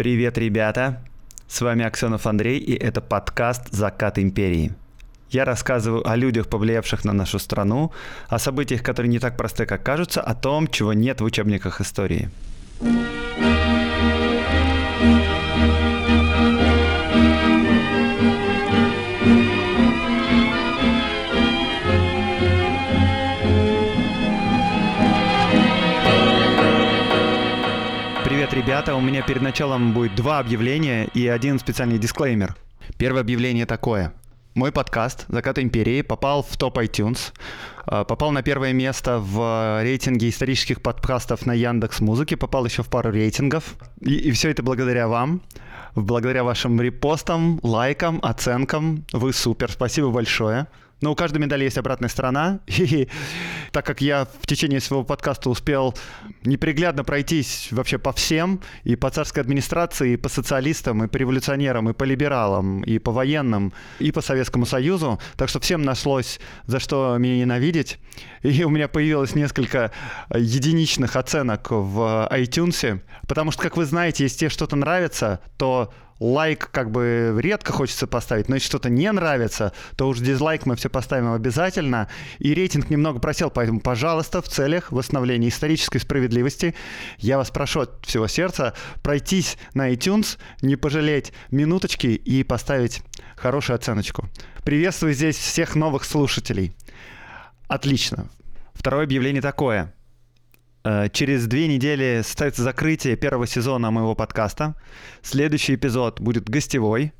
Привет, ребята! С вами Аксенов Андрей, и это подкаст «Закат империи». Я рассказываю о людях, повлиявших на нашу страну, о событиях, которые не так просты, как кажутся, о том, чего нет в учебниках истории. Привет, ребята! У меня перед началом будет два объявления и один специальный дисклеймер. Первое объявление такое. Мой подкаст «Закат империи» попал в топ iTunes, э, попал на первое место в рейтинге исторических подкастов на Яндекс Музыке, попал еще в пару рейтингов. И, и все это благодаря вам, благодаря вашим репостам, лайкам, оценкам. Вы супер, спасибо большое. Но у каждой медали есть обратная сторона. И так как я в течение своего подкаста успел неприглядно пройтись вообще по всем, и по царской администрации, и по социалистам, и по революционерам, и по либералам, и по военным, и по Советскому Союзу, так что всем нашлось за что меня ненавидеть. И у меня появилось несколько единичных оценок в iTunes, потому что, как вы знаете, если тебе что-то нравится, то лайк как бы редко хочется поставить, но если что-то не нравится, то уж дизлайк мы все поставим обязательно. И рейтинг немного просел, поэтому, пожалуйста, в целях восстановления исторической справедливости я вас прошу от всего сердца пройтись на iTunes, не пожалеть минуточки и поставить хорошую оценочку. Приветствую здесь всех новых слушателей. Отлично. Второе объявление такое – через две недели состоится закрытие первого сезона моего подкаста. Следующий эпизод будет гостевой.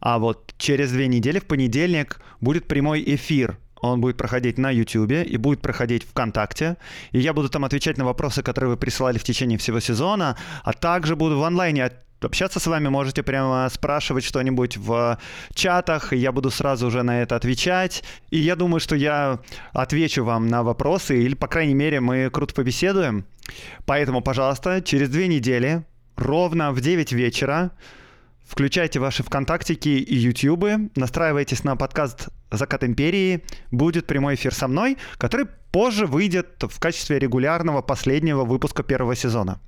А вот через две недели в понедельник будет прямой эфир. Он будет проходить на YouTube и будет проходить ВКонтакте. И я буду там отвечать на вопросы, которые вы присылали в течение всего сезона. А также буду в онлайне общаться с вами, можете прямо спрашивать что-нибудь в чатах, я буду сразу уже на это отвечать. И я думаю, что я отвечу вам на вопросы, или, по крайней мере, мы круто побеседуем. Поэтому, пожалуйста, через две недели, ровно в 9 вечера, включайте ваши ВКонтактики и Ютубы, настраивайтесь на подкаст «Закат империи», будет прямой эфир со мной, который позже выйдет в качестве регулярного последнего выпуска первого сезона.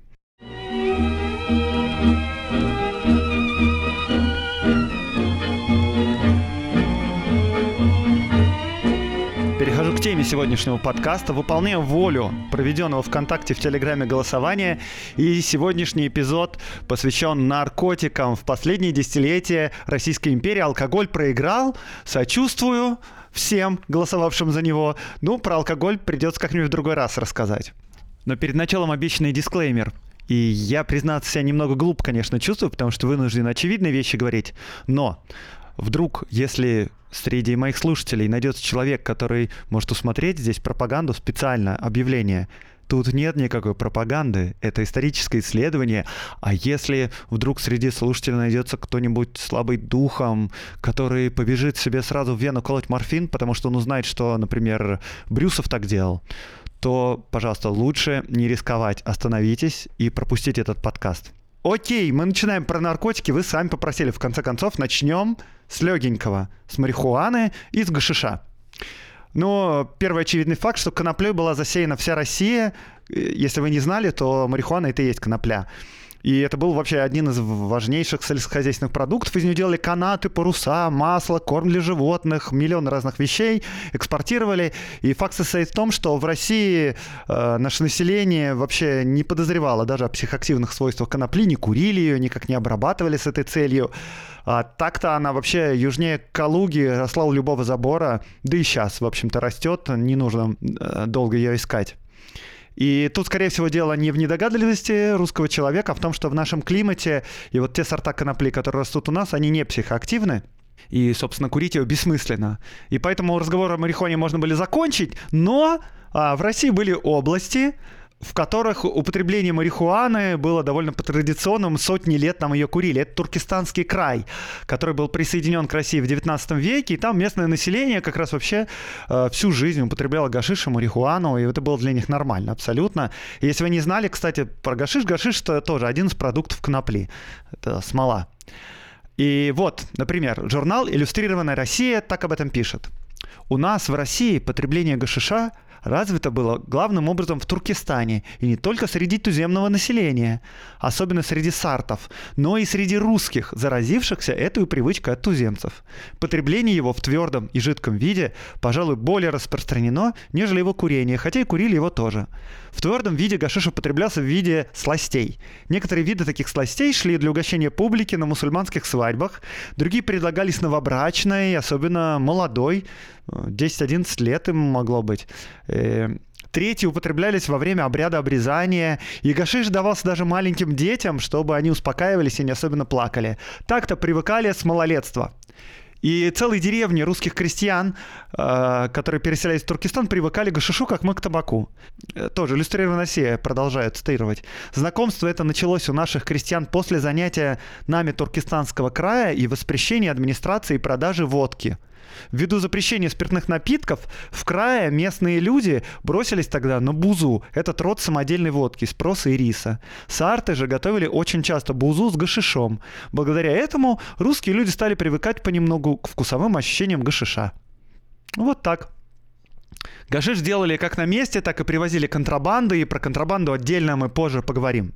Теме сегодняшнего подкаста. Выполняю волю проведенного ВКонтакте в Телеграме голосования. И сегодняшний эпизод посвящен наркотикам. В последние десятилетия Российской империи алкоголь проиграл. Сочувствую всем голосовавшим за него. Ну, про алкоголь придется как-нибудь в другой раз рассказать. Но перед началом обещанный дисклеймер. И я, признаться, себя немного глуп, конечно, чувствую, потому что вынужден очевидные вещи говорить. Но вдруг, если среди моих слушателей найдется человек, который может усмотреть здесь пропаганду специально, объявление, Тут нет никакой пропаганды, это историческое исследование. А если вдруг среди слушателей найдется кто-нибудь слабый духом, который побежит себе сразу в вену колоть морфин, потому что он узнает, что, например, Брюсов так делал, то, пожалуйста, лучше не рисковать. Остановитесь и пропустите этот подкаст. Окей, мы начинаем про наркотики. Вы сами попросили. В конце концов, начнем с легенького. С марихуаны и с гашиша. Но первый очевидный факт, что коноплей была засеяна вся Россия. Если вы не знали, то марихуана это и есть конопля. И это был вообще один из важнейших сельскохозяйственных продуктов. Из нее делали канаты, паруса, масло, корм для животных, миллион разных вещей экспортировали. И факт состоит в том, что в России э, наше население вообще не подозревало даже о психоактивных свойствах конопли, не курили ее, никак не обрабатывали с этой целью. А так-то она вообще южнее Калуги росла у любого забора, да и сейчас, в общем-то, растет, не нужно э, долго ее искать. И тут, скорее всего, дело не в недогадливости русского человека, а в том, что в нашем климате и вот те сорта конопли, которые растут у нас, они не психоактивны. И, собственно, курить ее бессмысленно. И поэтому разговор о марихуане можно были закончить, но а, в России были области, в которых употребление марихуаны было довольно традиционным, сотни лет там ее курили. Это Туркестанский край, который был присоединен к России в 19 веке, и там местное население как раз вообще э, всю жизнь употребляло гашиш и марихуану, и это было для них нормально абсолютно. И если вы не знали, кстати, про гашиш, гашиш это тоже один из продуктов конопли, это смола. И вот, например, журнал «Иллюстрированная Россия» так об этом пишет. У нас в России потребление гашиша развито было главным образом в Туркестане, и не только среди туземного населения, особенно среди сартов, но и среди русских, заразившихся этой привычкой от туземцев. Потребление его в твердом и жидком виде, пожалуй, более распространено, нежели его курение, хотя и курили его тоже. В твердом виде гашиш употреблялся в виде сластей. Некоторые виды таких сластей шли для угощения публики на мусульманских свадьбах, другие предлагались новобрачной, особенно молодой, 10-11 лет им могло быть. Э, третьи употреблялись во время обряда обрезания, и гашиш давался даже маленьким детям, чтобы они успокаивались и не особенно плакали. Так-то привыкали с малолетства. И целые деревни русских крестьян, э, которые переселялись в Туркестан, привыкали к гашишу, как мы к табаку. Э, тоже иллюстрированная Россия продолжает цитировать. Знакомство это началось у наших крестьян после занятия нами Туркестанского края и воспрещения администрации продажи водки – Ввиду запрещения спиртных напитков, в крае местные люди бросились тогда на бузу, этот род самодельной водки из и риса. Сарты же готовили очень часто бузу с гашишом. Благодаря этому русские люди стали привыкать понемногу к вкусовым ощущениям гашиша. Вот так. Гашиш делали как на месте, так и привозили контрабанду, и про контрабанду отдельно мы позже поговорим.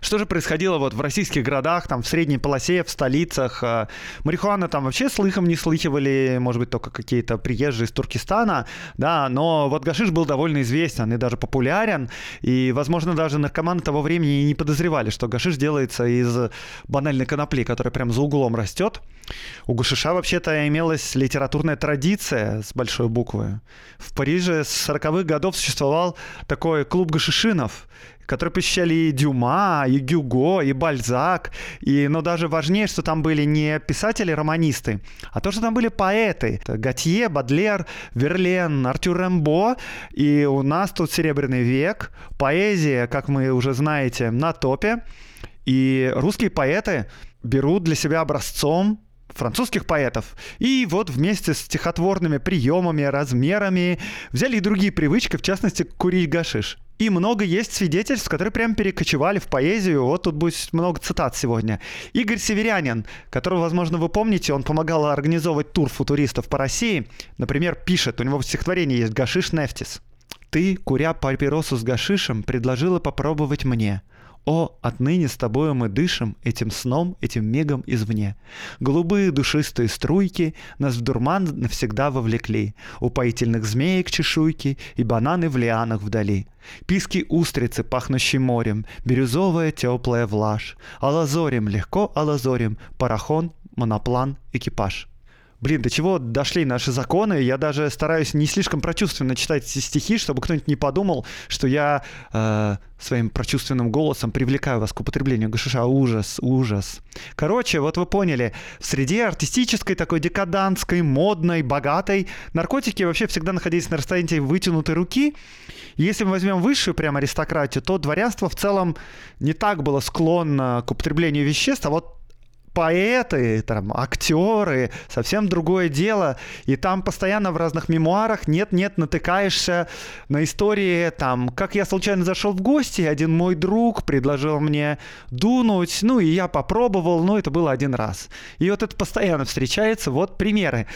Что же происходило вот в российских городах, там в средней полосе, в столицах? Э, марихуана там вообще слыхом не слыхивали, может быть, только какие-то приезжие из Туркестана, да, но вот гашиш был довольно известен и даже популярен, и, возможно, даже наркоманы того времени и не подозревали, что гашиш делается из банальной конопли, которая прям за углом растет. У гашиша вообще-то имелась литературная традиция с большой буквы. В Париже с 40-х годов существовал такой клуб гашишинов, которые посещали и Дюма, и Гюго, и Бальзак. И, но даже важнее, что там были не писатели-романисты, а то, что там были поэты. Это Готье, Бадлер, Верлен, Артюр Рембо. И у нас тут Серебряный век. Поэзия, как мы уже знаете, на топе. И русские поэты берут для себя образцом французских поэтов. И вот вместе с стихотворными приемами, размерами взяли и другие привычки, в частности, курить гашиш. И много есть свидетельств, которые прям перекочевали в поэзию. Вот тут будет много цитат сегодня. Игорь Северянин, которого, возможно, вы помните, он помогал организовывать тур футуристов по России. Например, пишет, у него в стихотворении есть «Гашиш Нефтис». «Ты, куря папиросу с гашишем, предложила попробовать мне – о, отныне с тобою мы дышим этим сном, этим мигом извне. Голубые душистые струйки нас в дурман навсегда вовлекли. Упоительных змеек чешуйки и бананы в лианах вдали. Писки устрицы, пахнущие морем, бирюзовая теплая влажь. Алазорим, легко алазорим, парахон, моноплан, экипаж блин, до чего дошли наши законы. Я даже стараюсь не слишком прочувственно читать стихи, чтобы кто-нибудь не подумал, что я э, своим прочувственным голосом привлекаю вас к употреблению гашиша. Ужас, ужас. Короче, вот вы поняли, в среде артистической, такой декадантской, модной, богатой, наркотики вообще всегда находились на расстоянии вытянутой руки. Если мы возьмем высшую прям аристократию, то дворянство в целом не так было склонно к употреблению веществ, а вот поэты, там, актеры, совсем другое дело. И там постоянно в разных мемуарах нет-нет натыкаешься на истории, там, как я случайно зашел в гости, один мой друг предложил мне дунуть, ну и я попробовал, но это было один раз. И вот это постоянно встречается, вот примеры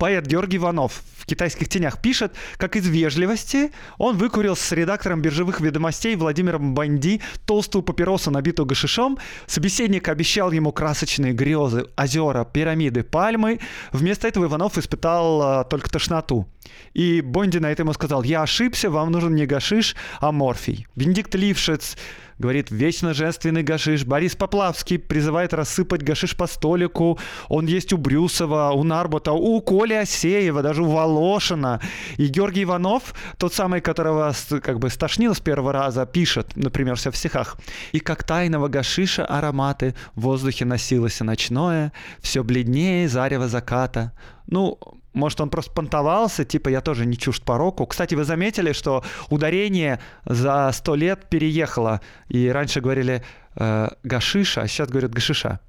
поэт Георгий Иванов в «Китайских тенях» пишет, как из вежливости он выкурил с редактором биржевых ведомостей Владимиром Банди толстую папиросу, набитую гашишом. Собеседник обещал ему красочные грезы, озера, пирамиды, пальмы. Вместо этого Иванов испытал а, только тошноту. И Бонди на это ему сказал, я ошибся, вам нужен не гашиш, а морфий. Бенедикт Лившиц говорит, вечно женственный гашиш. Борис Поплавский призывает рассыпать гашиш по столику. Он есть у Брюсова, у Нарбота, у Коли Асеева, даже у Волошина. И Георгий Иванов, тот самый, которого как бы стошнил с первого раза, пишет, например, все в стихах. «И как тайного гашиша ароматы в воздухе носилось ночное, все бледнее зарево заката». Ну, может, он просто понтовался, типа я тоже не чужд пороку. Кстати, вы заметили, что ударение за сто лет переехало. И раньше говорили э, гашиша, а сейчас говорят гашиша.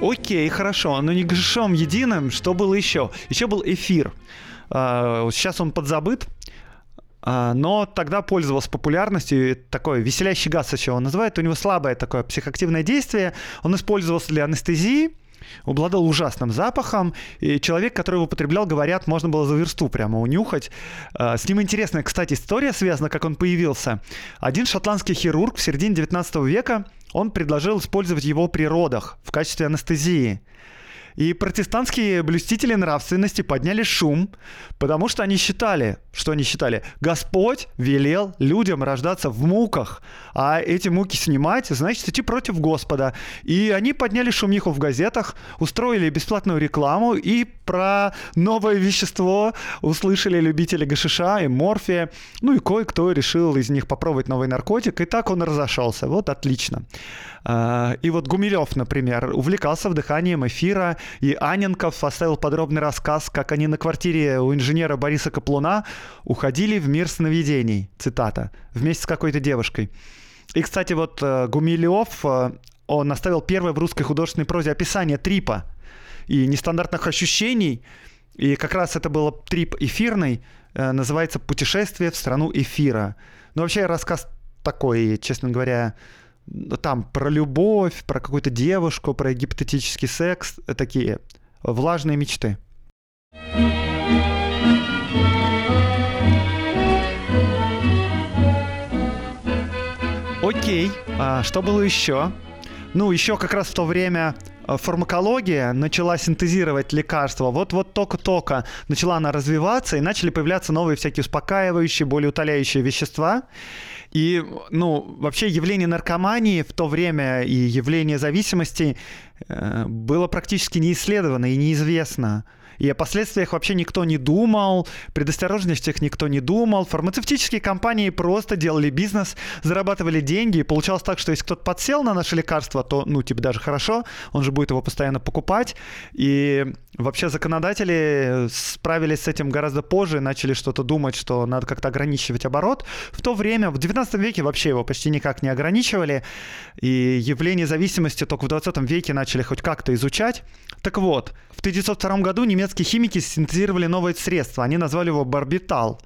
Окей, хорошо, но не гашишом единым, что было еще? Еще был эфир. Э, сейчас он подзабыт, но тогда пользовался популярностью, такой веселящий газ еще он называет, у него слабое такое психоактивное действие, он использовался для анестезии, обладал ужасным запахом, и человек, который его употреблял, говорят, можно было за версту прямо унюхать. А, с ним интересная, кстати, история связана, как он появился. Один шотландский хирург в середине 19 века, он предложил использовать его при родах в качестве анестезии. И протестантские блюстители нравственности подняли шум, потому что они считали, что они считали, Господь велел людям рождаться в муках, а эти муки снимать, значит идти против Господа. И они подняли шумиху в газетах, устроили бесплатную рекламу и про новое вещество услышали любители гашиша и морфия. Ну и кое-кто решил из них попробовать новый наркотик, и так он разошелся. Вот отлично. А, и вот Гумилев, например, увлекался вдыханием эфира, и Аненков оставил подробный рассказ, как они на квартире у инженера Бориса Каплуна уходили в мир сновидений, цитата, вместе с какой-то девушкой. И, кстати, вот э, Гумилев, э, он оставил первое в русской художественной прозе описание трипа и нестандартных ощущений, и как раз это было трип эфирный, э, называется «Путешествие в страну эфира». Ну, вообще, рассказ такой, честно говоря, там про любовь, про какую-то девушку, про гипотетический секс, такие влажные мечты. Окей, а что было еще? Ну, еще как раз в то время э, фармакология начала синтезировать лекарства. Вот-вот только-только начала она развиваться, и начали появляться новые всякие успокаивающие, более утоляющие вещества. И, ну, вообще явление наркомании в то время и явление зависимости э, было практически не исследовано и неизвестно. И о последствиях вообще никто не думал, предосторожностях никто не думал. Фармацевтические компании просто делали бизнес, зарабатывали деньги. И получалось так, что если кто-то подсел на наше лекарство, то, ну, типа, даже хорошо, он же будет его постоянно покупать. И вообще законодатели справились с этим гораздо позже, начали что-то думать, что надо как-то ограничивать оборот. В то время, в 19 веке вообще его почти никак не ограничивали. И явление зависимости только в 20 веке начали хоть как-то изучать. Так вот, в 1902 году немецкие химики синтезировали новое средство. Они назвали его барбитал.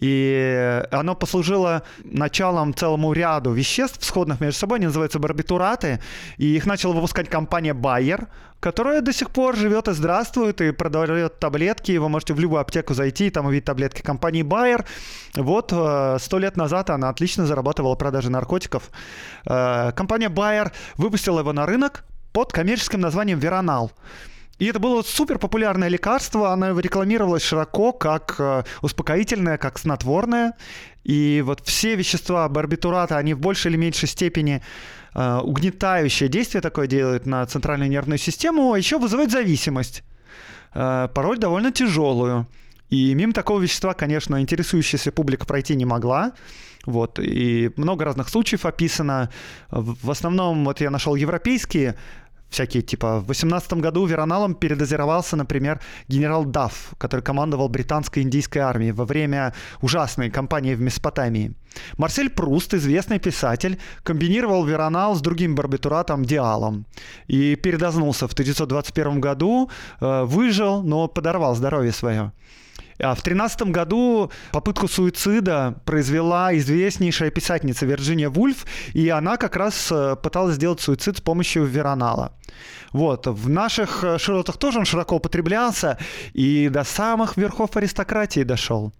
И оно послужило началом целому ряду веществ, сходных между собой, они называются барбитураты, и их начала выпускать компания Bayer, которая до сих пор живет и здравствует, и продает таблетки, вы можете в любую аптеку зайти и там увидеть таблетки компании Bayer. Вот э, сто лет назад она отлично зарабатывала продажи наркотиков. Э, компания Bayer выпустила его на рынок, под коммерческим названием Веронал. И это было супер популярное лекарство, оно рекламировалось широко как э, успокоительное, как снотворное. И вот все вещества барбитурата, они в большей или меньшей степени э, угнетающее действие такое делают на центральную нервную систему, а еще вызывают зависимость. Э, порой довольно тяжелую. И мимо такого вещества, конечно, интересующаяся публика пройти не могла. Вот, и много разных случаев описано. В основном, вот я нашел европейские всякие, типа, в 18 году Вероналом передозировался, например, генерал Дафф, который командовал британской индийской армией во время ужасной кампании в Месопотамии. Марсель Пруст, известный писатель, комбинировал Веронал с другим барбитуратом Диалом и передознулся в 1921 году, э, выжил, но подорвал здоровье свое. А в 13 году попытку суицида произвела известнейшая писательница Вирджиния Вульф, и она как раз э, пыталась сделать суицид с помощью веронала. Вот. В наших э, широтах тоже он широко употреблялся и до самых верхов аристократии дошел.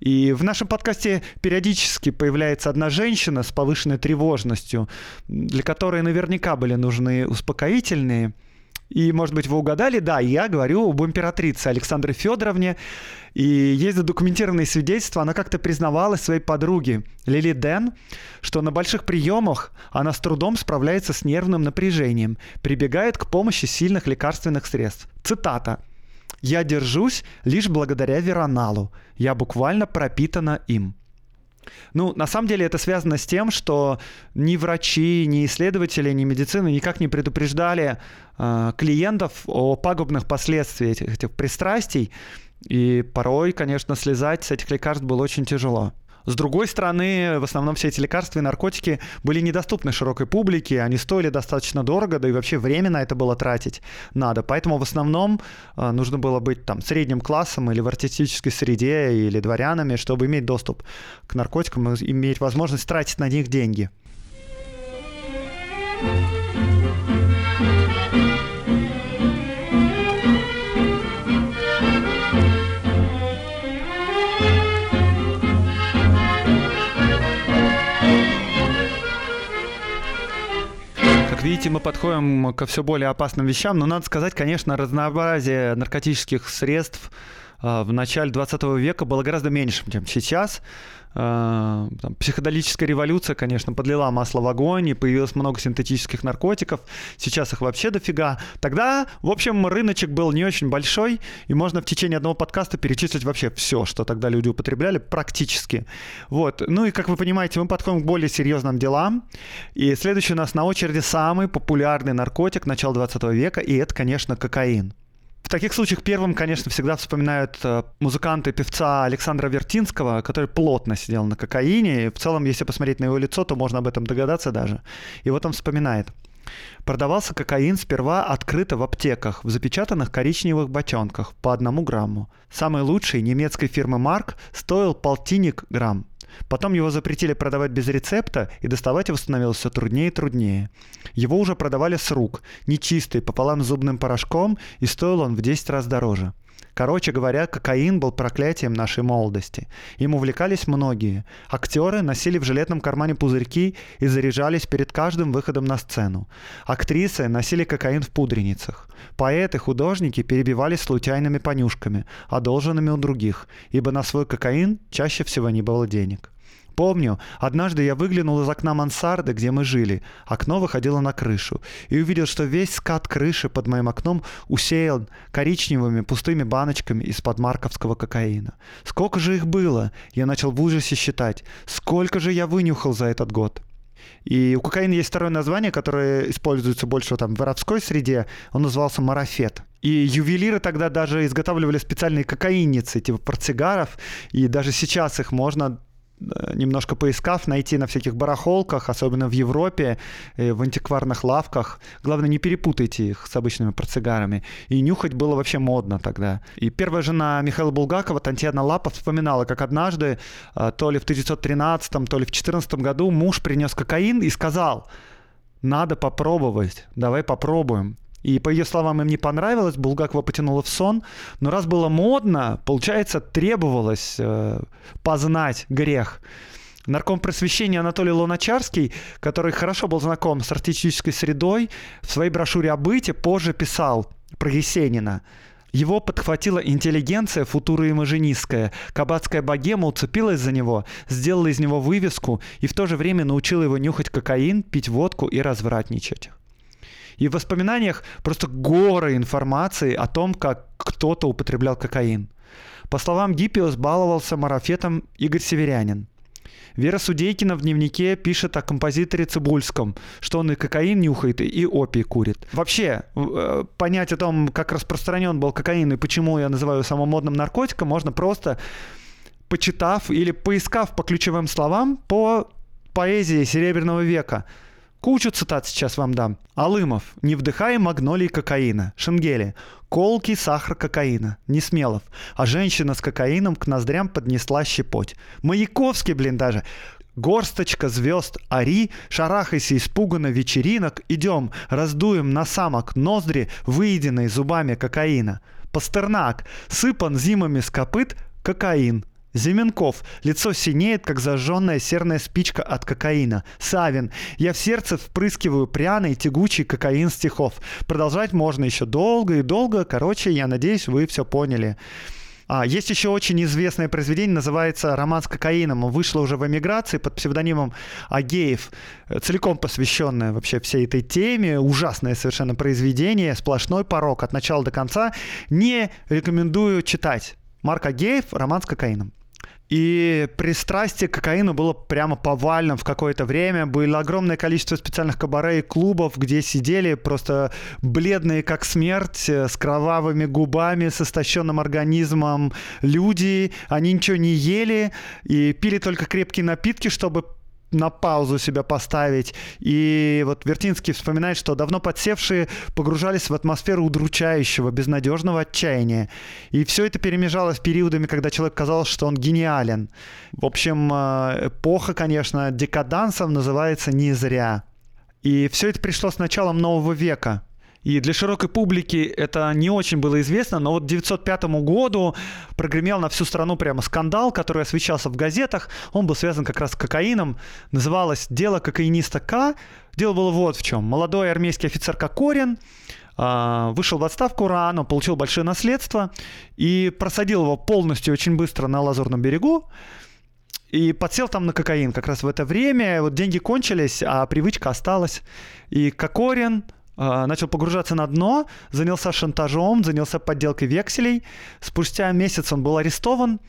И в нашем подкасте периодически появляется одна женщина с повышенной тревожностью, для которой наверняка были нужны успокоительные – и, может быть, вы угадали, да, я говорю об императрице Александре Федоровне. И есть задокументированные свидетельства, она как-то признавалась своей подруге Лили Ден, что на больших приемах она с трудом справляется с нервным напряжением, прибегает к помощи сильных лекарственных средств. Цитата. «Я держусь лишь благодаря Вероналу. Я буквально пропитана им». Ну, на самом деле это связано с тем, что ни врачи, ни исследователи, ни медицины никак не предупреждали э, клиентов о пагубных последствиях этих, этих пристрастий. И порой, конечно, слезать с этих лекарств было очень тяжело. С другой стороны, в основном все эти лекарства и наркотики были недоступны широкой публике, они стоили достаточно дорого, да и вообще время на это было тратить надо. Поэтому в основном э, нужно было быть там средним классом или в артистической среде, или дворянами, чтобы иметь доступ к наркотикам и иметь возможность тратить на них деньги. Видите, мы подходим ко все более опасным вещам, но надо сказать, конечно, разнообразие наркотических средств а, в начале 20 века было гораздо меньше, чем сейчас. А, там, психоделическая революция, конечно, подлила масло в огонь, и появилось много синтетических наркотиков. Сейчас их вообще дофига. Тогда, в общем, рыночек был не очень большой, и можно в течение одного подкаста перечислить вообще все, что тогда люди употребляли, практически. Вот. Ну и, как вы понимаете, мы подходим к более серьезным делам. И следующий у нас на очереди самый популярный наркотик начала 20 века, и это, конечно, кокаин. В таких случаях первым, конечно, всегда вспоминают э, музыканта и певца Александра Вертинского, который плотно сидел на кокаине. И в целом, если посмотреть на его лицо, то можно об этом догадаться даже. И вот он вспоминает. Продавался кокаин сперва открыто в аптеках, в запечатанных коричневых бочонках по одному грамму. Самый лучший немецкой фирмы Марк стоил полтинник грамм. Потом его запретили продавать без рецепта, и доставать его становилось все труднее и труднее. Его уже продавали с рук, нечистый, пополам с зубным порошком, и стоил он в 10 раз дороже. Короче говоря, кокаин был проклятием нашей молодости. Им увлекались многие. Актеры носили в жилетном кармане пузырьки и заряжались перед каждым выходом на сцену. Актрисы носили кокаин в пудреницах. Поэты, художники перебивались случайными понюшками, одолженными у других, ибо на свой кокаин чаще всего не было денег. Помню, однажды я выглянул из окна мансарды, где мы жили. Окно выходило на крышу. И увидел, что весь скат крыши под моим окном усеян коричневыми пустыми баночками из-под марковского кокаина. Сколько же их было? Я начал в ужасе считать. Сколько же я вынюхал за этот год? И у кокаина есть второе название, которое используется больше там в воровской среде. Он назывался марафет. И ювелиры тогда даже изготавливали специальные кокаинницы, типа портсигаров. И даже сейчас их можно немножко поискав, найти на всяких барахолках, особенно в Европе, э, в антикварных лавках. Главное, не перепутайте их с обычными портсигарами. И нюхать было вообще модно тогда. И первая жена Михаила Булгакова, Татьяна Лапа, вспоминала, как однажды, э, то ли в 1913, то ли в 1914 году, муж принес кокаин и сказал, надо попробовать, давай попробуем. И по ее словам им не понравилось, Булгакова потянула в сон. Но раз было модно, получается, требовалось э, познать грех. Нарком просвещения Анатолий Луначарский, который хорошо был знаком с артистической средой, в своей брошюре о быте позже писал про Есенина. Его подхватила интеллигенция футура имажинистская. Кабацкая богема уцепилась за него, сделала из него вывеску и в то же время научила его нюхать кокаин, пить водку и развратничать. И в воспоминаниях просто горы информации о том, как кто-то употреблял кокаин. По словам Гиппиус, баловался марафетом Игорь Северянин. Вера Судейкина в дневнике пишет о композиторе Цибульском, что он и кокаин нюхает, и опий курит. Вообще, э, понять о том, как распространен был кокаин и почему я называю самым модным наркотиком, можно просто почитав или поискав по ключевым словам по поэзии Серебряного века – Кучу цитат сейчас вам дам. Алымов. Не вдыхай магнолий кокаина. Шенгели. Колкий сахар кокаина. Несмелов. А женщина с кокаином к ноздрям поднесла щепоть. Маяковский, блин, даже. Горсточка звезд Ари, шарахайся испуганно вечеринок, идем, раздуем на самок ноздри, выеденные зубами кокаина. Пастернак, сыпан зимами с копыт, кокаин. Зименков. Лицо синеет, как зажженная серная спичка от кокаина. Савин. Я в сердце впрыскиваю пряный, тягучий кокаин стихов. Продолжать можно еще долго и долго. Короче, я надеюсь, вы все поняли. А, есть еще очень известное произведение, называется «Роман с кокаином». Вышло уже в эмиграции под псевдонимом Агеев, целиком посвященное вообще всей этой теме. Ужасное совершенно произведение, сплошной порог от начала до конца. Не рекомендую читать. Марк Агеев «Роман с кокаином». И пристрастие к кокаину было прямо повальным в какое-то время. Было огромное количество специальных кабаре и клубов, где сидели просто бледные как смерть, э, с кровавыми губами, с истощенным организмом люди. Они ничего не ели и пили только крепкие напитки, чтобы на паузу себя поставить. И вот Вертинский вспоминает, что давно подсевшие погружались в атмосферу удручающего, безнадежного отчаяния. И все это перемежалось периодами, когда человек казалось, что он гениален. В общем, э, эпоха, конечно, декадансом называется не зря. И все это пришло с началом нового века. И для широкой публики это не очень было известно, но вот к 1905 году прогремел на всю страну прямо скандал, который освещался в газетах. Он был связан как раз с кокаином. Называлось «Дело кокаиниста К». Дело было вот в чем. Молодой армейский офицер Кокорин а, вышел в отставку рано, получил большое наследство и просадил его полностью очень быстро на Лазурном берегу и подсел там на кокаин как раз в это время. Вот деньги кончились, а привычка осталась. И Кокорин начал погружаться на дно, занялся шантажом, занялся подделкой векселей. Спустя месяц он был арестован,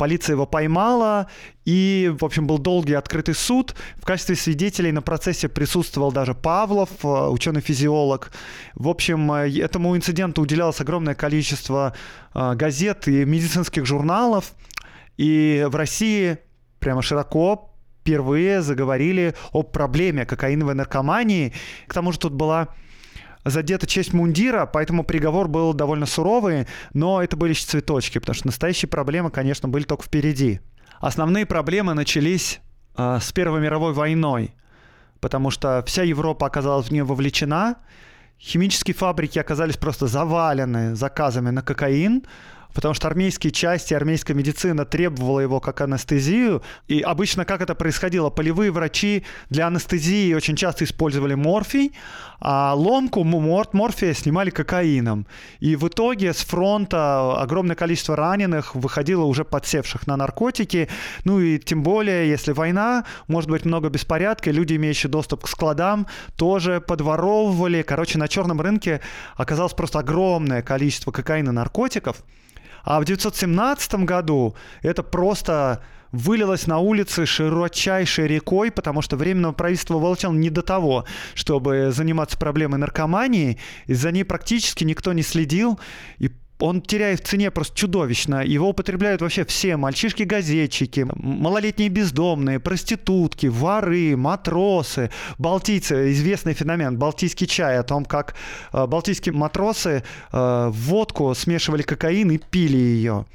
полиция его поймала, и, в общем, был долгий открытый суд. В качестве свидетелей на процессе присутствовал даже Павлов, а, ученый-физиолог. В общем, э, этому инциденту уделялось огромное количество а, газет и медицинских журналов. И в России прямо широко впервые заговорили о проблеме кокаиновой наркомании. К тому же тут была задета честь мундира, поэтому приговор был довольно суровый, но это были цветочки, потому что настоящие проблемы, конечно, были только впереди. Основные проблемы начались э, с Первой мировой войной, потому что вся Европа оказалась в нее вовлечена, химические фабрики оказались просто завалены заказами на кокаин, потому что армейские части, армейская медицина требовала его как анестезию. И обычно как это происходило? Полевые врачи для анестезии очень часто использовали морфий, а ломку морт, морфия снимали кокаином. И в итоге с фронта огромное количество раненых выходило уже подсевших на наркотики. Ну и тем более, если война, может быть много беспорядка, люди, имеющие доступ к складам, тоже подворовывали. Короче, на черном рынке оказалось просто огромное количество кокаина наркотиков. А в 1917 году это просто вылилось на улицы широчайшей рекой, потому что Временного правительства было не до того, чтобы заниматься проблемой наркомании. Из-за ней практически никто не следил. И он теряет в цене просто чудовищно. Его употребляют вообще все мальчишки-газетчики, малолетние бездомные, проститутки, воры, матросы, балтийцы. Известный феномен балтийский чай о том, как э, балтийские матросы э, водку смешивали кокаин и пили ее.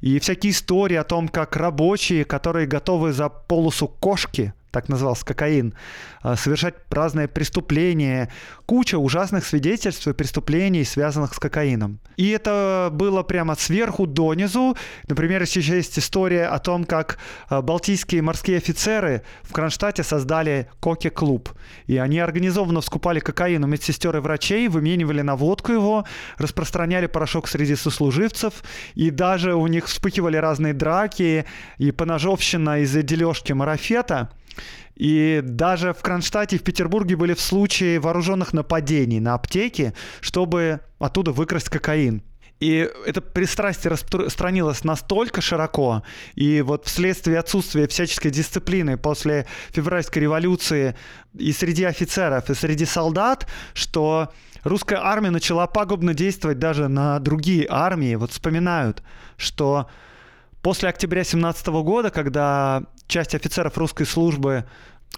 И всякие истории о том, как рабочие, которые готовы за полосу кошки так назывался кокаин, а, совершать разные преступления, куча ужасных свидетельств и преступлений, связанных с кокаином. И это было прямо сверху донизу. Например, еще есть история о том, как а, балтийские морские офицеры в Кронштадте создали коки-клуб. И они организованно вскупали кокаин у медсестер и врачей, выменивали на водку его, распространяли порошок среди сослуживцев, и даже у них вспыхивали разные драки и поножовщина из-за дележки марафета. И даже в Кронштадте в Петербурге были в случае вооруженных нападений на аптеки, чтобы оттуда выкрасть кокаин. И это пристрастие распространилось настолько широко, и вот вследствие отсутствия всяческой дисциплины после февральской революции и среди офицеров, и среди солдат, что русская армия начала пагубно действовать даже на другие армии. Вот вспоминают, что после октября 17 года, когда часть офицеров русской службы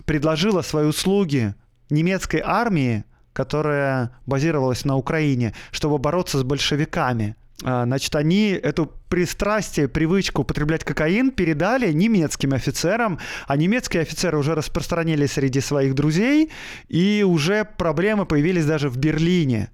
предложила свои услуги немецкой армии, которая базировалась на Украине, чтобы бороться с большевиками. А, значит, они эту пристрастие, привычку употреблять кокаин передали немецким офицерам, а немецкие офицеры уже распространили среди своих друзей, и уже проблемы появились даже в Берлине.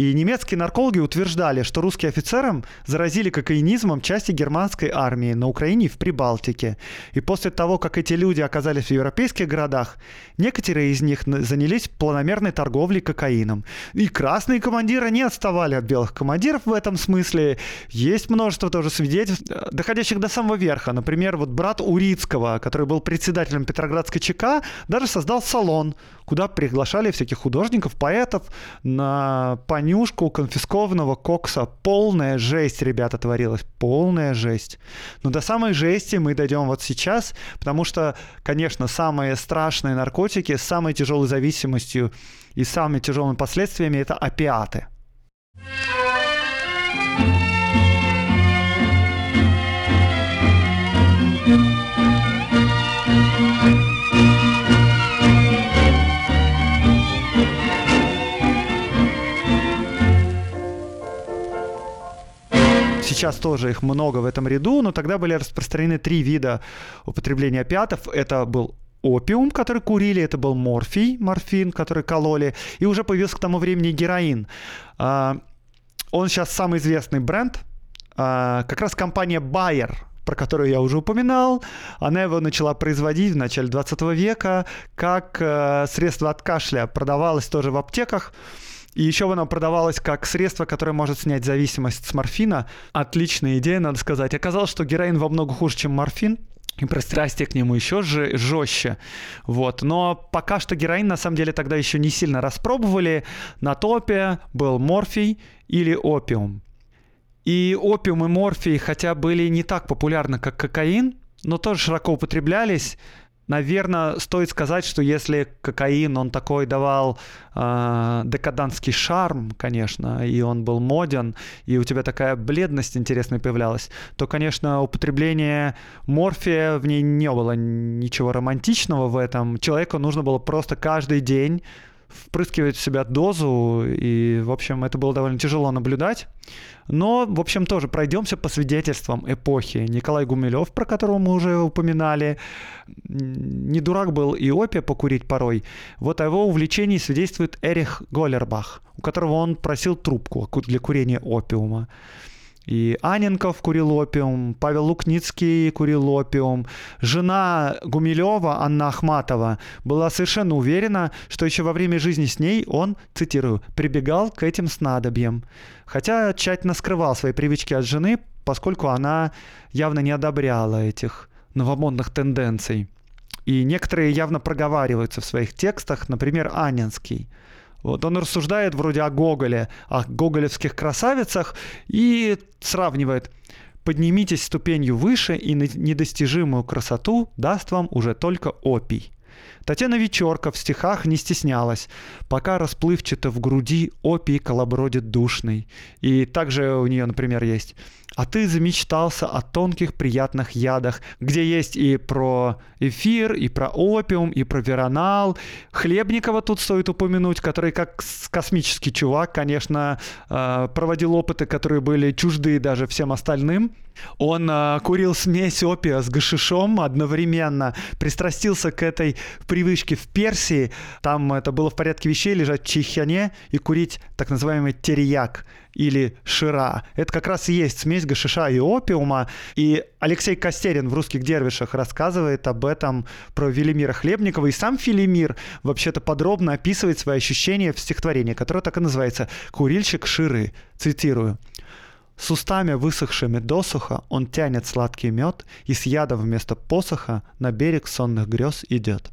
И немецкие наркологи утверждали, что русские офицерам заразили кокаинизмом части германской армии на Украине и в Прибалтике. И после того, как эти люди оказались в европейских городах, некоторые из них занялись планомерной торговлей кокаином. И красные командиры не отставали от белых командиров в этом смысле. Есть множество тоже свидетельств, э, доходящих до самого верха. Например, вот брат Урицкого, который был председателем Петроградской ЧК, даже создал салон, куда приглашали всяких художников, поэтов на понюшку конфискованного кокса. Полная жесть, ребята, творилась. Полная жесть. Но до самой жести мы дойдем вот сейчас, потому что, конечно, самые страшные наркотики с самой тяжелой зависимостью и самыми тяжелыми последствиями это опиаты. Сейчас тоже их много в этом ряду, но тогда были распространены три вида употребления опиатов. Это был опиум, который курили, это был морфий, морфин, который кололи, и уже появился к тому времени героин. А, он сейчас самый известный бренд. А, как раз компания Bayer, про которую я уже упоминал, она его начала производить в начале 20 века как э, средство от кашля, продавалось тоже в аптеках. И еще она продавалась как средство, которое может снять зависимость с морфина. Отличная идея, надо сказать. Оказалось, что героин во много хуже, чем морфин. И пристрастие к нему еще же, жестче. Вот. Но пока что героин на самом деле тогда еще не сильно распробовали. На топе был морфий или опиум. И опиум и морфий, хотя были не так популярны, как кокаин, но тоже широко употреблялись. Наверное, стоит сказать, что если кокаин, он такой давал э, декадантский шарм, конечно, и он был моден, и у тебя такая бледность интересная появлялась, то, конечно, употребление морфия, в ней не было ничего романтичного в этом. Человеку нужно было просто каждый день впрыскивать в себя дозу, и, в общем, это было довольно тяжело наблюдать. Но, в общем, тоже пройдемся по свидетельствам эпохи. Николай Гумилев, про которого мы уже упоминали, не дурак был и опия покурить порой. Вот о его увлечении свидетельствует Эрих Голлербах, у которого он просил трубку для курения опиума. И Аненков курил опиум, Павел Лукницкий курил опиум. Жена Гумилева, Анна Ахматова, была совершенно уверена, что еще во время жизни с ней он, цитирую, прибегал к этим снадобьям. Хотя тщательно скрывал свои привычки от жены, поскольку она явно не одобряла этих новомодных тенденций. И некоторые явно проговариваются в своих текстах, например, Анинский – вот он рассуждает вроде о Гоголе, о гоголевских красавицах и сравнивает. Поднимитесь ступенью выше, и недостижимую красоту даст вам уже только опий. Татьяна Вечерка в стихах не стеснялась, пока расплывчато в груди опий колобродит душный. И также у нее, например, есть а ты замечтался о тонких приятных ядах, где есть и про эфир, и про опиум, и про веронал. Хлебникова тут стоит упомянуть, который как космический чувак, конечно, э, проводил опыты, которые были чужды даже всем остальным. Он э, курил смесь опия с гашишом одновременно, пристрастился к этой привычке в Персии. Там это было в порядке вещей лежать в чайхане и курить так называемый терияк или шира. Это как раз и есть смесь гашиша и опиума. И Алексей Костерин в «Русских дервишах» рассказывает об этом про Велимира Хлебникова. И сам Филимир вообще-то подробно описывает свои ощущения в стихотворении, которое так и называется «Курильщик ширы». Цитирую. С устами высохшими досуха он тянет сладкий мед и с ядом вместо посоха на берег сонных грез идет.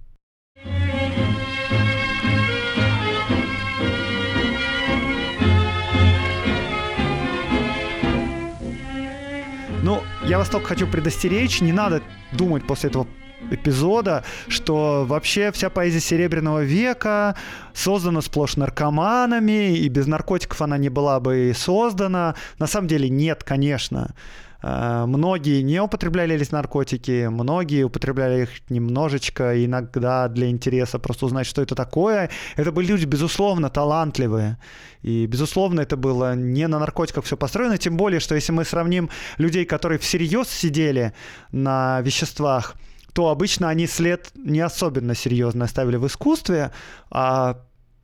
Ну, я вас только хочу предостеречь, не надо думать после этого эпизода, что вообще вся поэзия Серебряного века создана сплошь наркоманами, и без наркотиков она не была бы и создана. На самом деле нет, конечно. Э, многие не употребляли эти наркотики, многие употребляли их немножечко, иногда для интереса просто узнать, что это такое. Это были люди, безусловно, талантливые. И, безусловно, это было не на наркотиках все построено, тем более, что если мы сравним людей, которые всерьез сидели на веществах, то обычно они след не особенно серьезно оставили в искусстве, а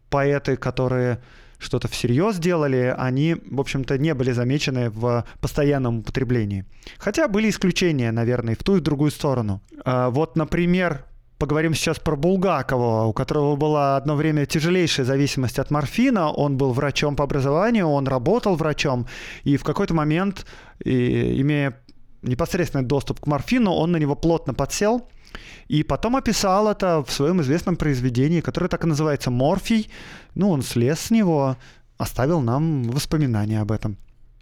поэты, которые что-то всерьез делали, они, в общем-то, не были замечены в постоянном употреблении. Хотя были исключения, наверное, в ту и в другую сторону. А, вот, например, поговорим сейчас про Булгакова, у которого была одно время тяжелейшая зависимость от морфина. Он был врачом по образованию, он работал врачом, и в какой-то момент, и, имея непосредственный доступ к морфину, он на него плотно подсел – И потом описал это в своем известном произведении, которое так и называется «Морфий». Ну, он слез с него, оставил нам воспоминания об этом.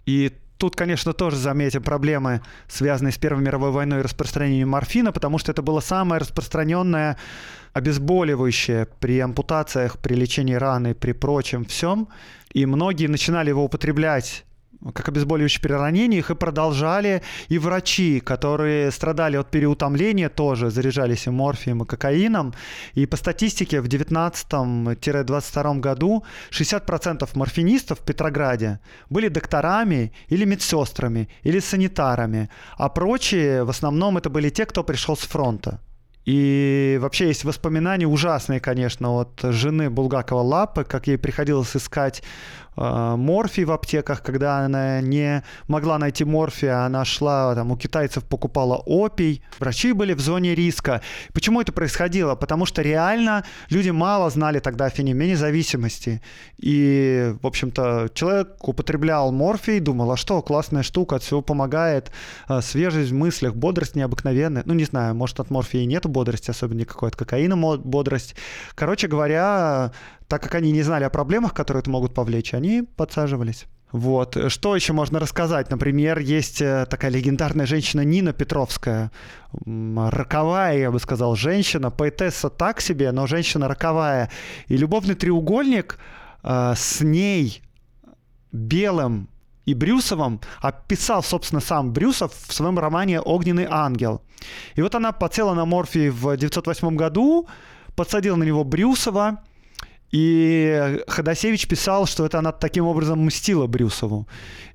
И Тут, конечно, тоже заметим проблемы, связанные с Первой мировой войной и распространением морфина, потому что это было самое распространенное обезболивающее при ампутациях, при лечении раны, при прочем всем. И многие начинали его употреблять как обезболивающее при ранениях, и продолжали. И врачи, которые страдали от переутомления, тоже заряжались и морфием, и кокаином. И по статистике в 19-22 году 60% морфинистов в Петрограде были докторами или медсестрами, или санитарами, а прочие в основном это были те, кто пришел с фронта. И вообще есть воспоминания ужасные, конечно, от жены Булгакова Лапы, как ей приходилось искать морфий в аптеках, когда она не могла найти морфия, она шла там у китайцев покупала опий. Врачи были в зоне риска. Почему это происходило? Потому что реально люди мало знали тогда о феномене зависимости. И, в общем-то, человек употреблял морфий, думал, а что, классная штука, от всего помогает, э, свежесть в мыслях, бодрость необыкновенная. Ну, не знаю, может, от морфия и нету бодрости, особенно никакой от кокаина бодрость. Короче говоря, так как они не знали о проблемах, которые это могут повлечь, они подсаживались. Вот. Что еще можно рассказать? Например, есть э, такая легендарная женщина Нина Петровская. Роковая, я бы сказал, женщина. Поэтесса так себе, но женщина роковая. И любовный треугольник э, с ней белым и Брюсовым описал, собственно, сам Брюсов в своем романе «Огненный ангел». И вот она подсела на морфий в 1908 году, подсадила на него Брюсова, и Ходосевич писал, что это она таким образом мстила Брюсову.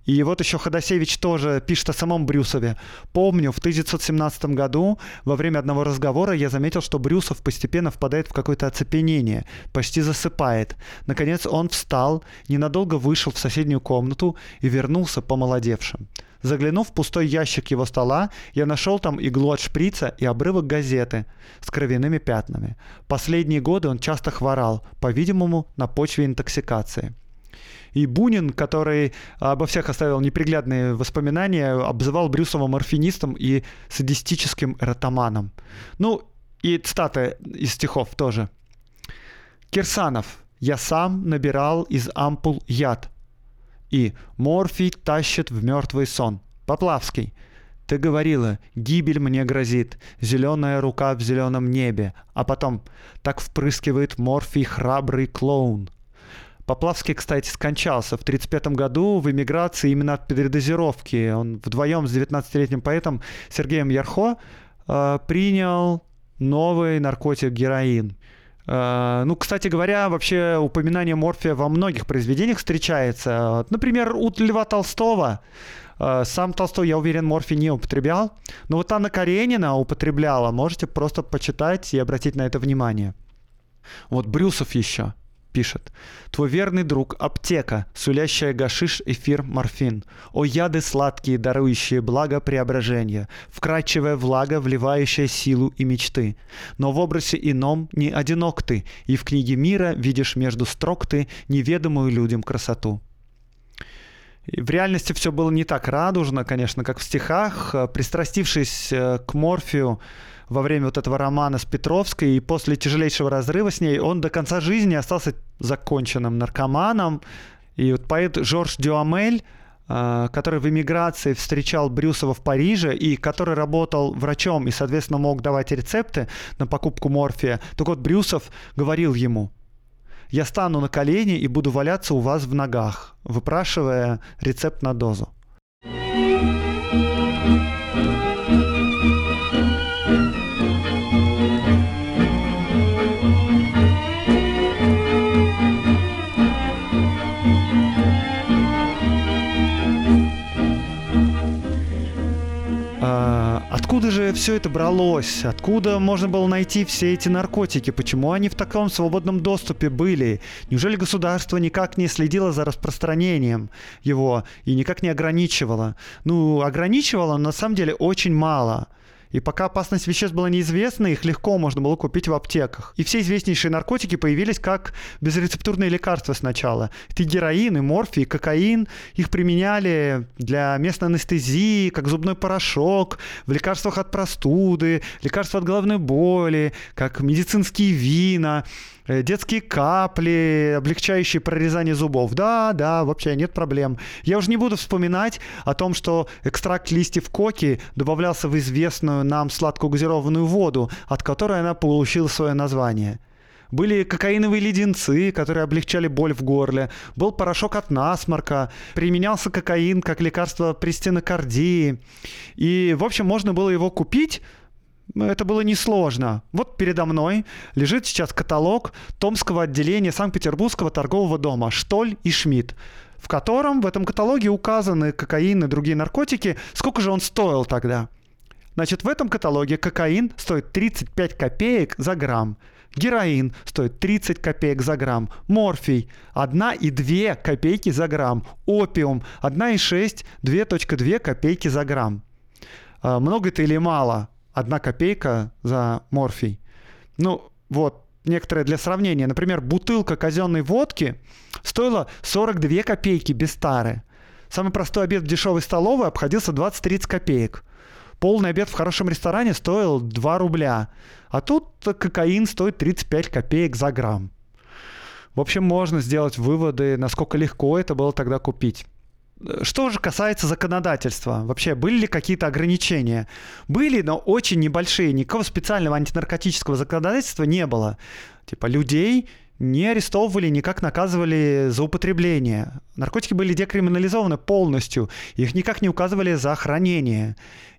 И вот еще Ходосевич тоже пишет о самом Брюсове. Помню, в 1917 году во время одного разговора я заметил, что Брюсов постепенно впадает в какое-то оцепенение, почти засыпает. Наконец он встал, ненадолго вышел в соседнюю комнату и вернулся помолодевшим. Заглянув в пустой ящик его стола, я нашел там иглу от шприца и обрывок газеты с кровяными пятнами. Последние годы он часто хворал, по-видимому, на почве интоксикации. И Бунин, который обо всех оставил неприглядные воспоминания, обзывал Брюсова морфинистом и садистическим эротоманом. Ну, и цитаты из стихов тоже. Кирсанов. «Я сам набирал из ампул яд, и «Морфий тащит в мертвый сон». Поплавский. Ты говорила, гибель мне грозит, зеленая рука в зеленом небе, а потом так впрыскивает морфий храбрый клоун. Поплавский, кстати, скончался в 1935 году в эмиграции именно от передозировки. Он вдвоем с 19-летним поэтом Сергеем Ярхо э, принял новый наркотик героин. Э, ну, кстати говоря, вообще упоминание морфия во многих произведениях встречается. Например, у Льва Толстого э, сам Толстой, я уверен, морфий не употреблял. Но вот Анна Каренина употребляла. Можете просто почитать и обратить на это внимание. Вот Брюсов еще пишет. «Твой верный друг – аптека, сулящая гашиш, эфир, морфин. О яды сладкие, дарующие благо преображения, вкрадчивая влага, вливающая силу и мечты. Но в образе ином не одинок ты, и в книге мира видишь между строк ты неведомую людям красоту». В реальности все было не так радужно, конечно, как в стихах. Пристрастившись э, к морфию, во время вот этого романа с Петровской, и после тяжелейшего разрыва с ней он до конца жизни остался законченным наркоманом. И вот поэт Жорж Дюамель, а, который в эмиграции встречал Брюсова в Париже и который работал врачом и, соответственно, мог давать рецепты на покупку морфия, так вот Брюсов говорил ему, «Я стану на колени и буду валяться у вас в ногах, выпрашивая рецепт на дозу». Откуда же все это бралось? Откуда можно было найти все эти наркотики? Почему они в таком свободном доступе были? Неужели государство никак не следило за распространением его и никак не ограничивало? Ну, ограничивало на самом деле очень мало. И пока опасность веществ была неизвестна, их легко можно было купить в аптеках. И все известнейшие наркотики появились как безрецептурные лекарства сначала. Это и героин, и морфий, и кокаин. Их применяли для местной анестезии, как зубной порошок, в лекарствах от простуды, лекарства от головной боли, как медицинские вина. Э, детские капли, облегчающие прорезание зубов. Да, да, вообще нет проблем. Я уже не буду вспоминать о том, что экстракт листьев коки добавлялся в известную нам сладкую газированную воду, от которой она получила свое название. Были кокаиновые леденцы, которые облегчали боль в горле. Был порошок от насморка. Применялся кокаин как лекарство при стенокардии. И, в общем, можно было его купить это было несложно. Вот передо мной лежит сейчас каталог Томского отделения Санкт-Петербургского торгового дома «Штоль и Шмидт», в котором в этом каталоге указаны кокаин и другие наркотики. Сколько же он стоил тогда? Значит, в этом каталоге кокаин стоит 35 копеек за грамм. Героин стоит 30 копеек за грамм. Морфий 1,2 копейки за грамм. Опиум 1,6 2,2 копейки за грамм. А, много это или мало? Одна копейка за морфий. Ну, вот, некоторые для сравнения. Например, бутылка казенной водки стоила 42 копейки без тары. Самый простой обед в дешевой столовой обходился 20-30 копеек. Полный обед в хорошем ресторане стоил 2 рубля. А тут кокаин стоит 35 копеек за грамм. В общем, можно сделать выводы, насколько легко это было тогда купить. Что же касается законодательства, вообще были ли какие-то ограничения? Были, но очень небольшие. Никакого специального антинаркотического законодательства не было. Типа людей не арестовывали, никак наказывали за употребление. Наркотики были декриминализованы полностью. Их никак не указывали за хранение.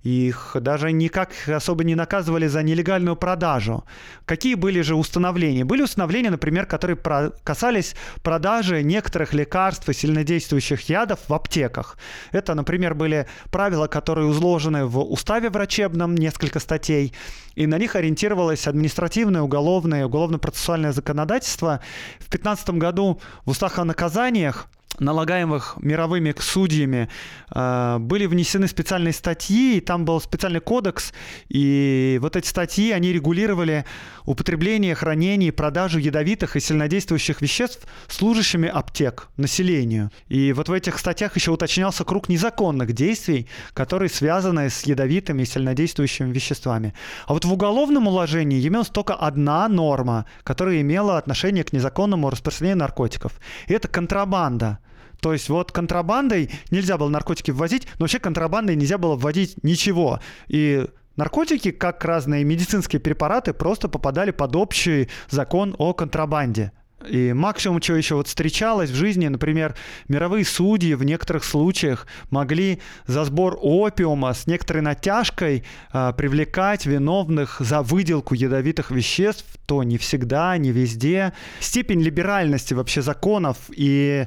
Их даже никак особо не наказывали за нелегальную продажу. Какие были же установления? Были установления, например, которые про- касались продажи некоторых лекарств и сильнодействующих ядов в аптеках. Это, например, были правила, которые изложены в уставе врачебном, несколько статей, и на них ориентировалось административное, уголовное, уголовно-процессуальное законодательство. В 2015 году в устах о наказаниях налагаемых мировыми судьями, э, были внесены специальные статьи, и там был специальный кодекс, и вот эти статьи, они регулировали употребление, хранение и продажу ядовитых и сильнодействующих веществ служащими аптек, населению. И вот в этих статьях еще уточнялся круг незаконных действий, которые связаны с ядовитыми и сильнодействующими веществами. А вот в уголовном уложении имелась только одна норма, которая имела отношение к незаконному распространению наркотиков. И это контрабанда. То есть вот контрабандой нельзя было наркотики ввозить, но вообще контрабандой нельзя было вводить ничего. И наркотики, как разные медицинские препараты, просто попадали под общий закон о контрабанде. И максимум, чего еще вот встречалось в жизни, например, мировые судьи в некоторых случаях могли за сбор опиума с некоторой натяжкой э, привлекать виновных за выделку ядовитых веществ, то не всегда, не везде. Степень либеральности вообще законов и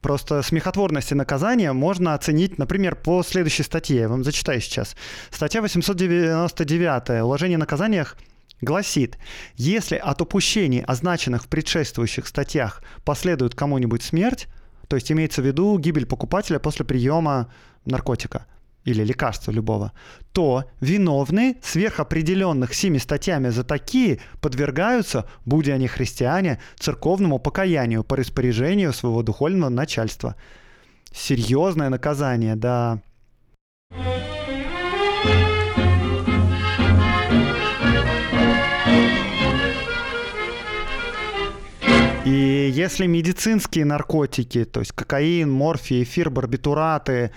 просто смехотворности наказания можно оценить, например, по следующей статье. Я вам зачитаю сейчас. Статья 899. Уложение о наказаниях гласит, если от упущений, означенных в предшествующих статьях, последует кому-нибудь смерть, то есть имеется в виду гибель покупателя после приема наркотика – или лекарства любого, то виновные сверхопределенных семи статьями за такие подвергаются, будь они христиане, церковному покаянию по распоряжению своего духовного начальства. Серьезное наказание, да. И если медицинские наркотики, то есть кокаин, морфий, эфир, барбитураты,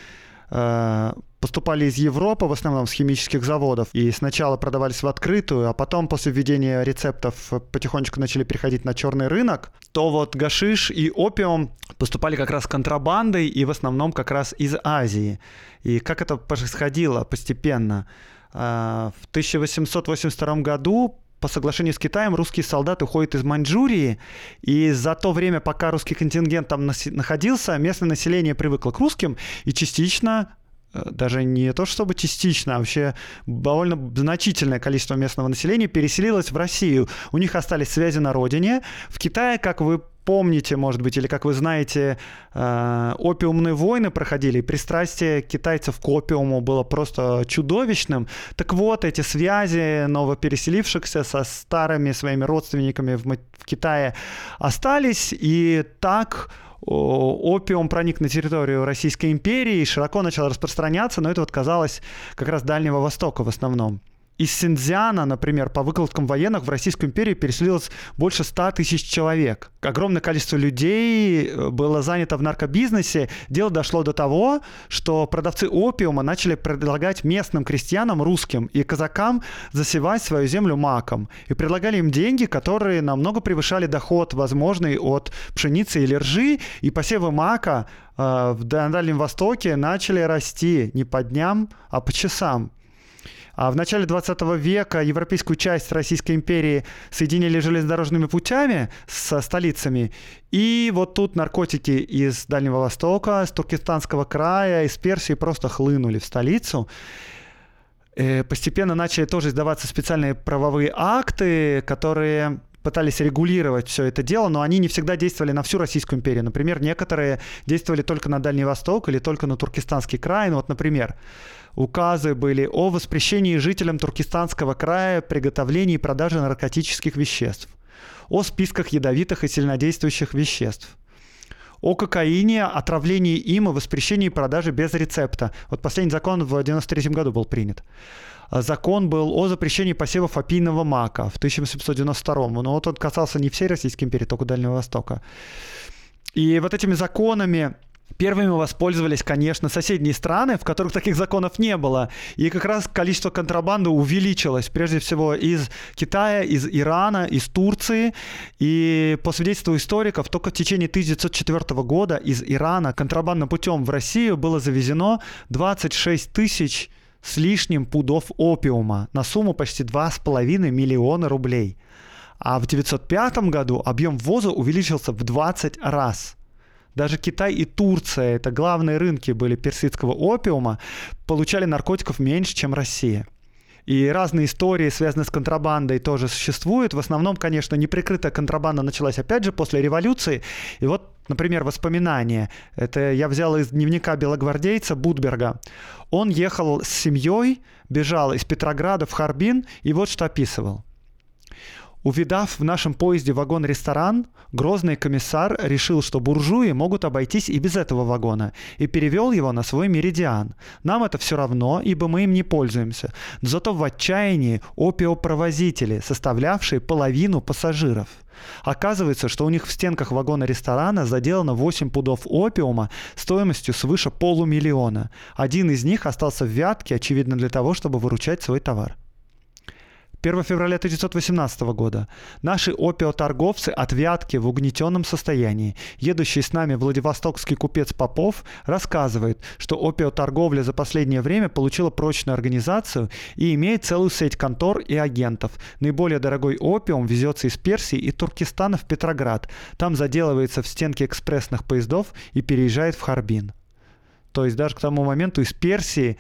э, поступали из Европы, в основном с химических заводов, и сначала продавались в открытую, а потом после введения рецептов потихонечку начали переходить на черный рынок, то вот гашиш и опиум поступали как раз контрабандой и в основном как раз из Азии. И как это происходило постепенно? А, в 1882 году по соглашению с Китаем русские солдаты уходят из Маньчжурии, и за то время, пока русский контингент там находился, местное население привыкло к русским и частично даже не то чтобы частично, а вообще довольно значительное количество местного населения переселилось в Россию. У них остались связи на родине. В Китае, как вы помните, может быть, или как вы знаете, э, опиумные войны проходили, и пристрастие китайцев к опиуму было просто чудовищным. Так вот, эти связи новопереселившихся со старыми своими родственниками в Китае остались, и так опиум проник на территорию Российской империи и широко начал распространяться, но это вот казалось как раз Дальнего Востока в основном. Из Синьцзяна, например, по выкладкам военных в Российскую империю переселилось больше 100 тысяч человек. Огромное количество людей э, было занято в наркобизнесе. Дело дошло до того, что продавцы опиума начали предлагать местным крестьянам, русским и казакам засевать свою землю маком. И предлагали им деньги, которые намного превышали доход, возможный от пшеницы или ржи. И посевы мака э, в Дальнем Востоке начали расти не по дням, а по часам. А в начале 20 века европейскую часть Российской империи соединили железнодорожными путями со столицами. И вот тут наркотики из Дальнего Востока, с Туркестанского края, из Персии просто хлынули в столицу э, постепенно начали тоже издаваться специальные правовые акты, которые пытались регулировать все это дело, но они не всегда действовали на всю Российскую империю. Например, некоторые действовали только на Дальний Восток или только на Туркестанский край. Ну вот, например, указы были о воспрещении жителям Туркестанского края приготовления и продажи наркотических веществ, о списках ядовитых и сильнодействующих веществ, о кокаине, отравлении им и воспрещении продажи без рецепта. Вот последний закон в 1993 году был принят. Закон был о запрещении посевов опийного мака в 1792. Но вот он касался не всей Российской империи, только Дальнего Востока. И вот этими законами Первыми воспользовались, конечно, соседние страны, в которых таких законов не было. И как раз количество контрабанды увеличилось, прежде всего, из Китая, из Ирана, из Турции. И по свидетельству историков, только в течение 1904 года из Ирана контрабандным путем в Россию было завезено 26 тысяч с лишним пудов опиума на сумму почти 2,5 миллиона рублей. А в 1905 году объем ввоза увеличился в 20 раз – даже Китай и Турция, это главные рынки были персидского опиума, получали наркотиков меньше, чем Россия. И разные истории, связанные с контрабандой, тоже существуют. В основном, конечно, неприкрытая контрабанда началась опять же после революции. И вот, например, воспоминания. Это я взял из дневника белогвардейца Будберга. Он ехал с семьей, бежал из Петрограда в Харбин, и вот что описывал. Увидав в нашем поезде вагон-ресторан, грозный комиссар решил, что буржуи могут обойтись и без этого вагона, и перевел его на свой меридиан. Нам это все равно, ибо мы им не пользуемся. Зато в отчаянии опиопровозители, составлявшие половину пассажиров. Оказывается, что у них в стенках вагона ресторана заделано 8 пудов опиума стоимостью свыше полумиллиона. Один из них остался в Вятке, очевидно для того, чтобы выручать свой товар. 1 февраля 1918 года. Наши опиоторговцы от Вятки в угнетенном состоянии. Едущий с нами Владивостокский купец Попов рассказывает, что опиоторговля за последнее время получила прочную организацию и имеет целую сеть контор и агентов. Наиболее дорогой опиум везется из Персии и Туркестана в Петроград. Там заделывается в стенки экспрессных поездов и переезжает в Харбин. То есть даже к тому моменту из Персии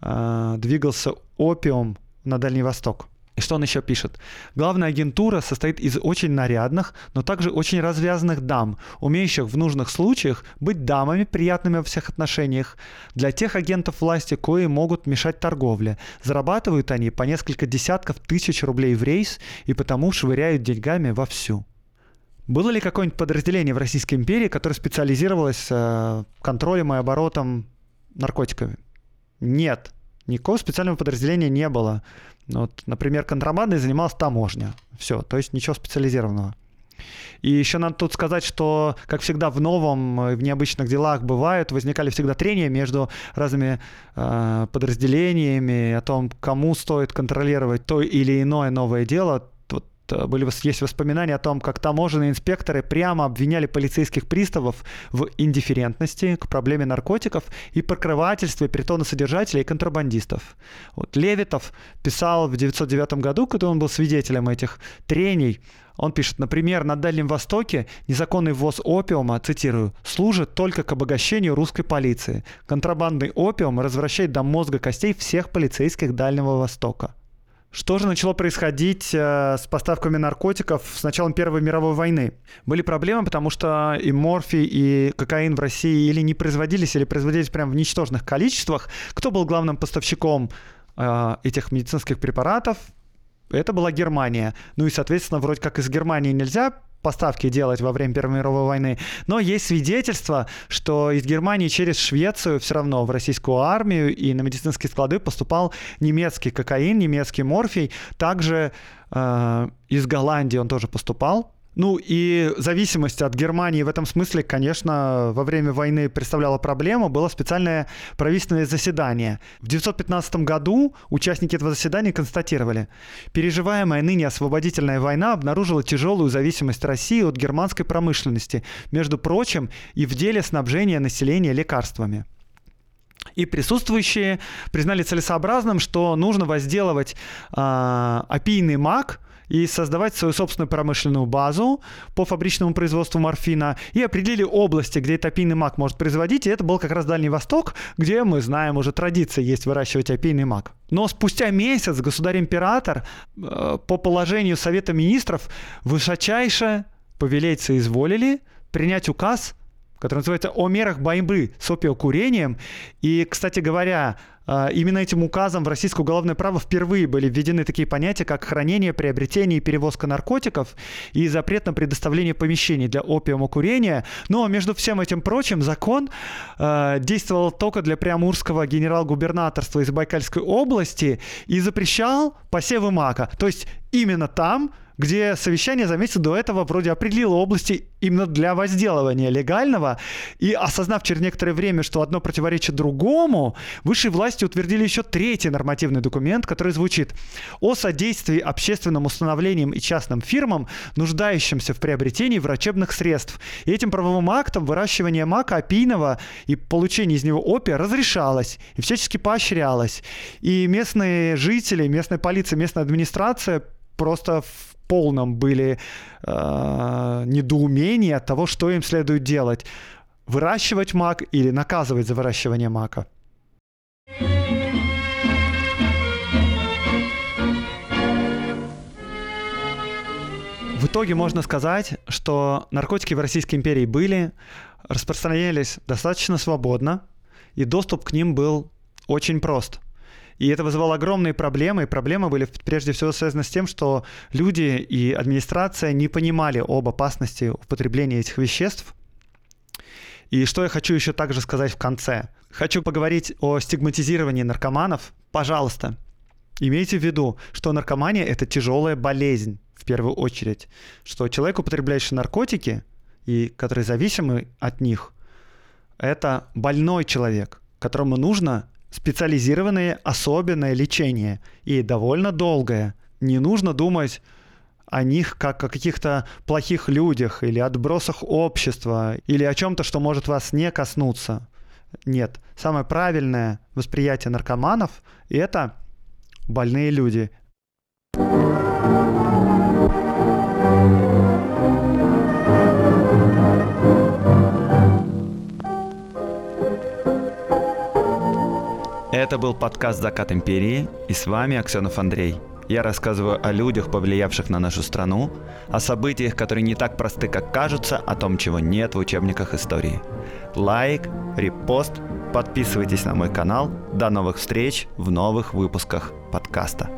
э, двигался опиум на Дальний Восток. И что он еще пишет? Главная агентура состоит из очень нарядных, но также очень развязанных дам, умеющих в нужных случаях быть дамами, приятными во всех отношениях. Для тех агентов власти, кои могут мешать торговле. Зарабатывают они по несколько десятков тысяч рублей в рейс и потому швыряют деньгами вовсю. Было ли какое-нибудь подразделение в Российской империи, которое специализировалось э, контролем и оборотом наркотиками? Нет. Никакого специального подразделения не было. Вот, например, контрабандой занималась таможня. Все, то есть ничего специализированного. И еще надо тут сказать, что, как всегда, в новом, э, в необычных делах бывают, возникали всегда трения между разными э, подразделениями о том, кому стоит контролировать то или иное новое дело. Э, были, есть воспоминания о том, как таможенные инспекторы прямо обвиняли полицейских приставов в индифферентности к проблеме наркотиков и покрывательстве притоносодержателей и контрабандистов. Вот Левитов писал в 1909 году, когда он был свидетелем этих трений, он пишет, например, на Дальнем Востоке незаконный ввоз опиума, цитирую, служит только к обогащению русской полиции. Контрабандный опиум развращает до мозга костей всех полицейских Дальнего Востока. Что же начало происходить э, с поставками наркотиков с началом Первой мировой войны? Были проблемы, потому что и морфий, и кокаин в России или не производились, или производились прямо в ничтожных количествах. Кто был главным поставщиком э, этих медицинских препаратов? Это была Германия. Ну и, соответственно, вроде как из Германии нельзя поставки делать во время Первой мировой войны. Но есть свидетельство, что из Германии через Швецию все равно в российскую армию и на медицинские склады поступал немецкий кокаин, немецкий морфий. Также э, из Голландии он тоже поступал. Ну и зависимость от Германии в этом смысле, конечно, во время войны представляла проблему. Было специальное правительственное заседание. В 1915 году участники этого заседания констатировали, переживаемая ныне освободительная война обнаружила тяжелую зависимость России от германской промышленности, между прочим, и в деле снабжения населения лекарствами. И присутствующие признали целесообразным, что нужно возделывать э, опийный мак – и создавать свою собственную промышленную базу по фабричному производству морфина и определили области, где этот опийный мак может производить, и это был как раз Дальний Восток, где мы знаем уже традиция есть выращивать опийный мак. Но спустя месяц государь-император э, по положению Совета Министров высочайше повелеть изволили принять указ который называется «О мерах борьбы с опиокурением». И, кстати говоря, именно этим указом в российское уголовное право впервые были введены такие понятия, как хранение, приобретение и перевозка наркотиков и запрет на предоставление помещений для опиумокурения. Но между всем этим прочим закон э, действовал только для Приамурского генерал-губернаторства из Байкальской области и запрещал посевы мака. То есть именно там где совещание за месяц до этого вроде определило области именно для возделывания легального, и осознав через некоторое время, что одно противоречит другому, высшие власти утвердили еще третий нормативный документ, который звучит «О содействии общественным установлениям и частным фирмам, нуждающимся в приобретении врачебных средств». И этим правовым актом выращивание мака опийного и получение из него опия разрешалось и всячески поощрялось. И местные жители, местная полиция, местная администрация просто в полном были э, недоумении от того, что им следует делать. Выращивать мак или наказывать за выращивание мака. В итоге можно сказать, что наркотики в Российской империи были, распространялись достаточно свободно, и доступ к ним был очень прост – и это вызывало огромные проблемы. И проблемы были прежде всего связаны с тем, что люди и администрация не понимали об опасности употребления этих веществ. И что я хочу еще также сказать в конце. Хочу поговорить о стигматизировании наркоманов. Пожалуйста, имейте в виду, что наркомания – это тяжелая болезнь в первую очередь. Что человек, употребляющий наркотики и который зависимый от них, это больной человек, которому нужно специализированное особенное лечение и довольно долгое. Не нужно думать о них как о каких-то плохих людях или отбросах общества или о чем-то, что может вас не коснуться. Нет, самое правильное восприятие наркоманов – это больные люди. Это был подкаст «Закат империи» и с вами Аксенов Андрей. Я рассказываю о людях, повлиявших на нашу страну, о событиях, которые не так просты, как кажутся, о том, чего нет в учебниках истории. Лайк, репост, подписывайтесь на мой канал. До новых встреч в новых выпусках подкаста.